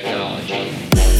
technology.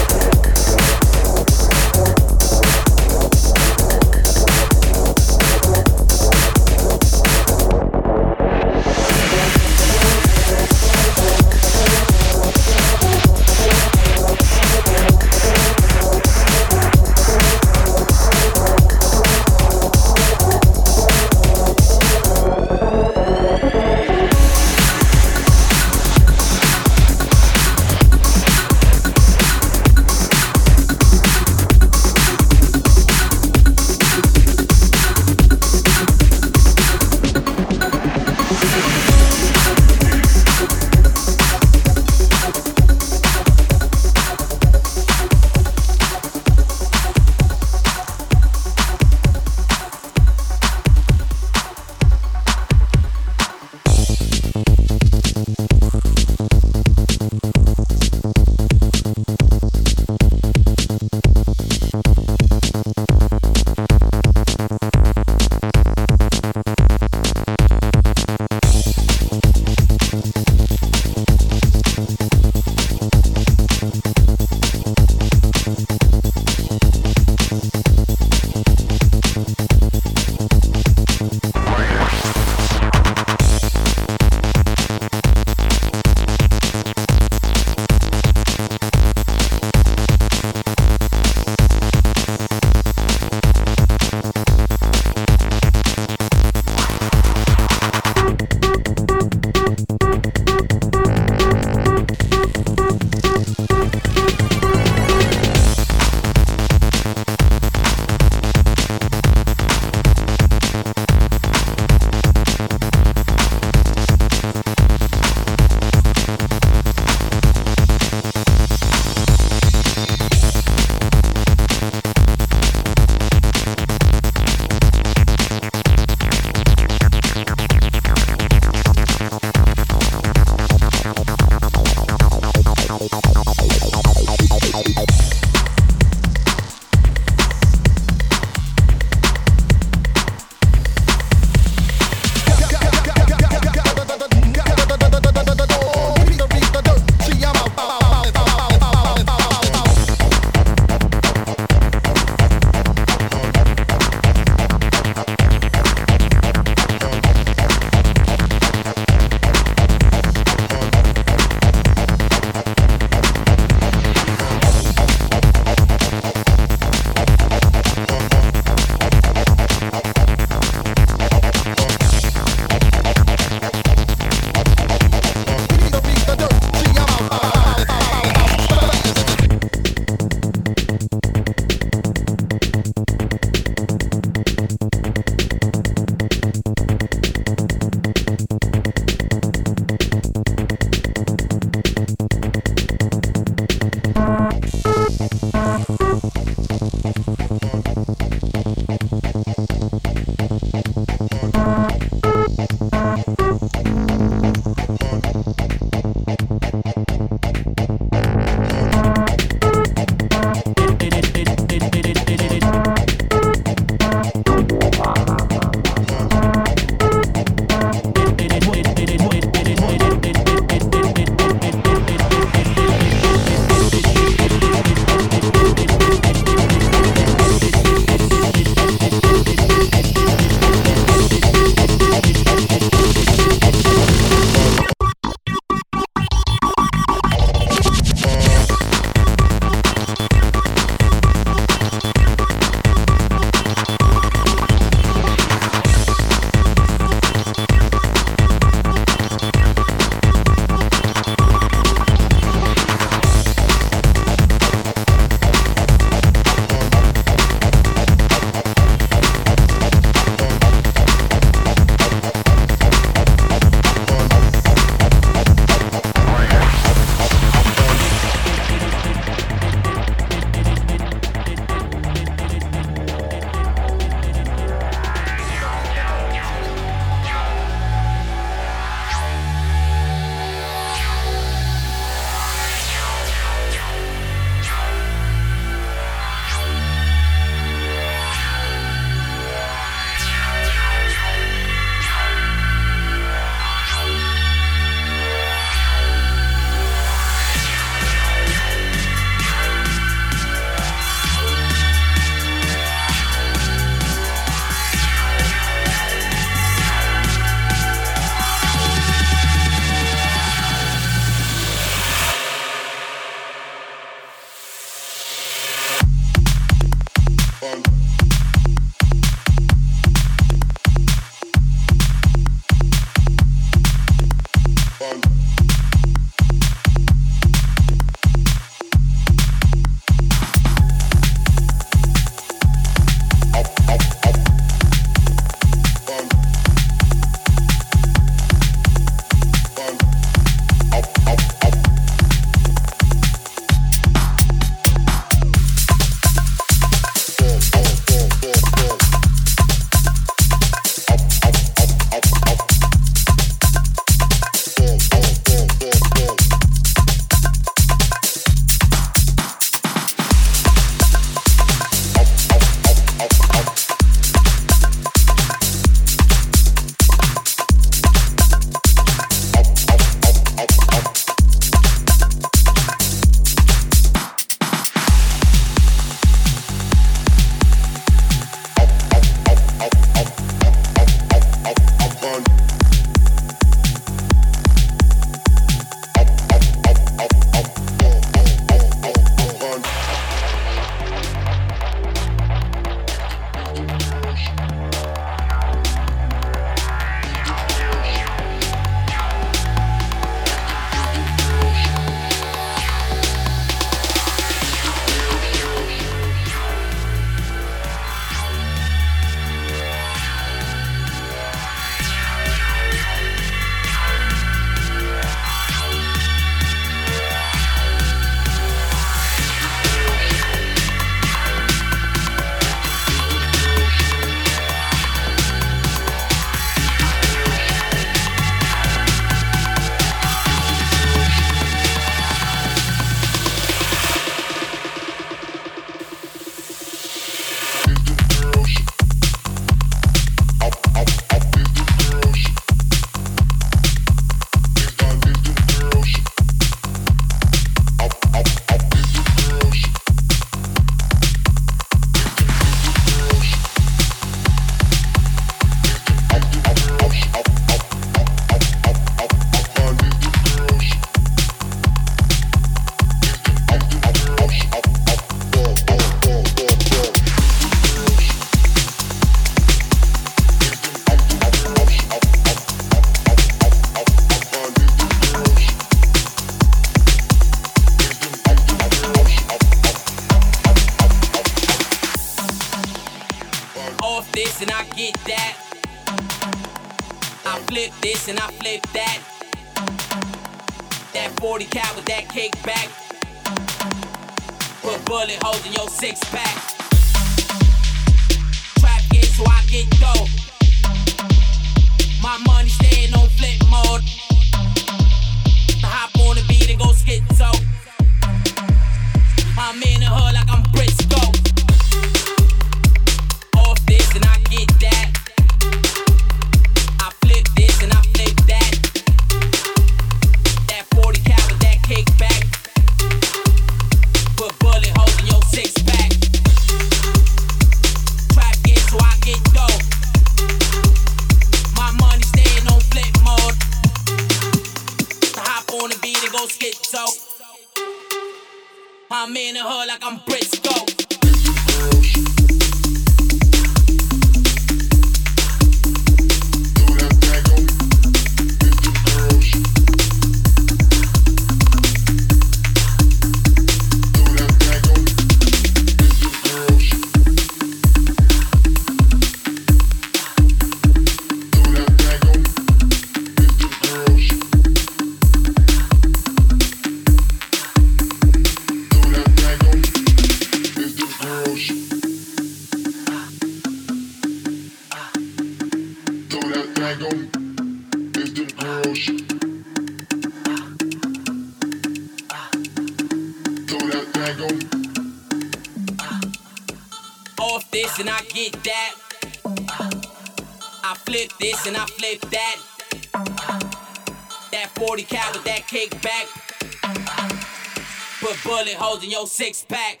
In your six pack.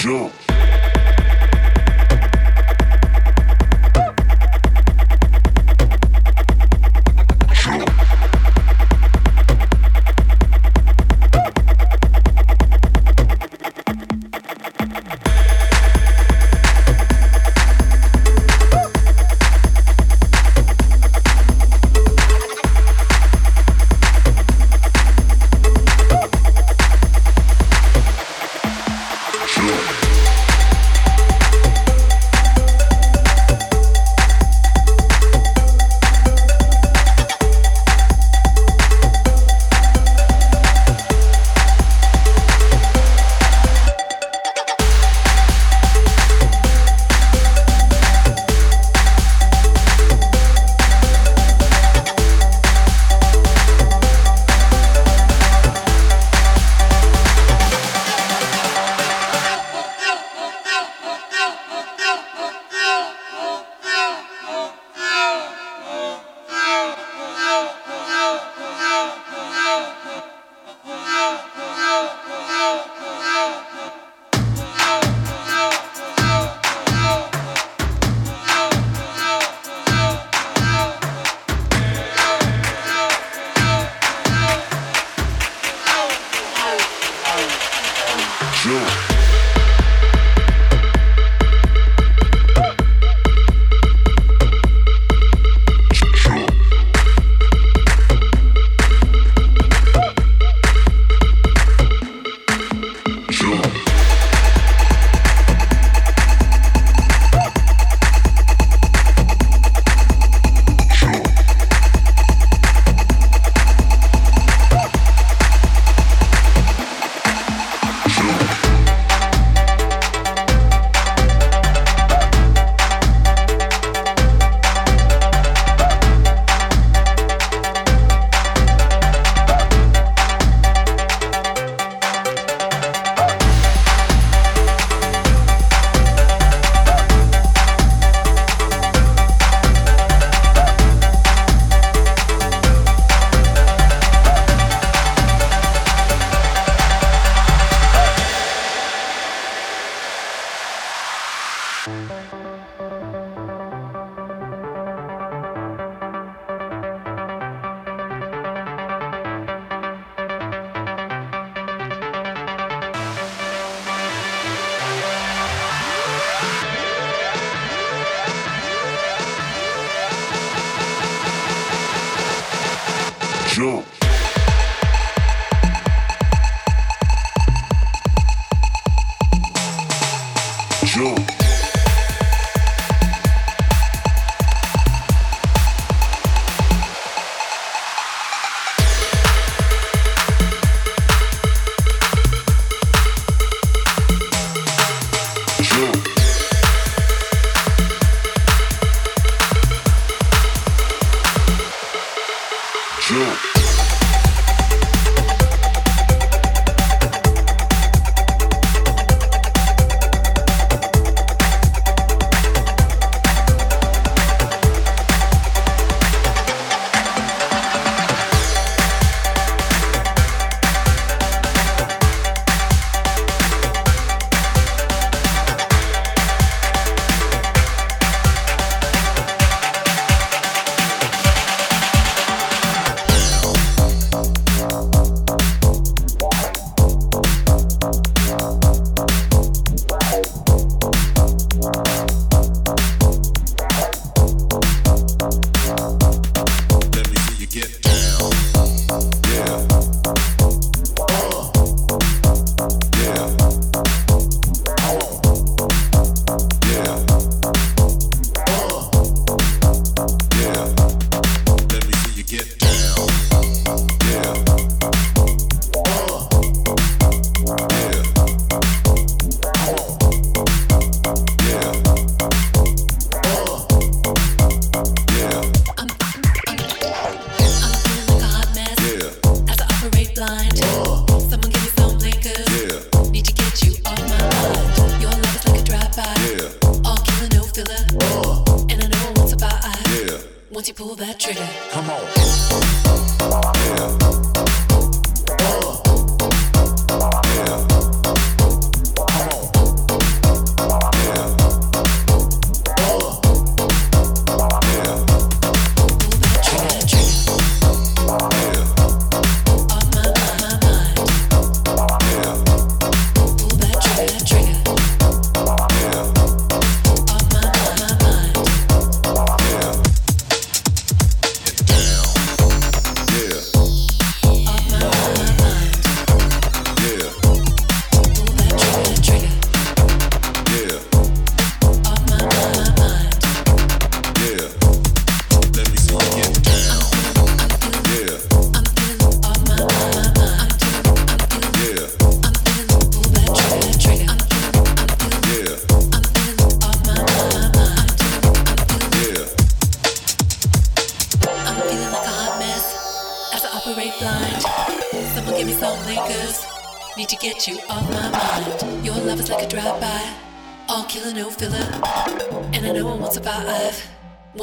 jump.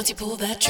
You pull that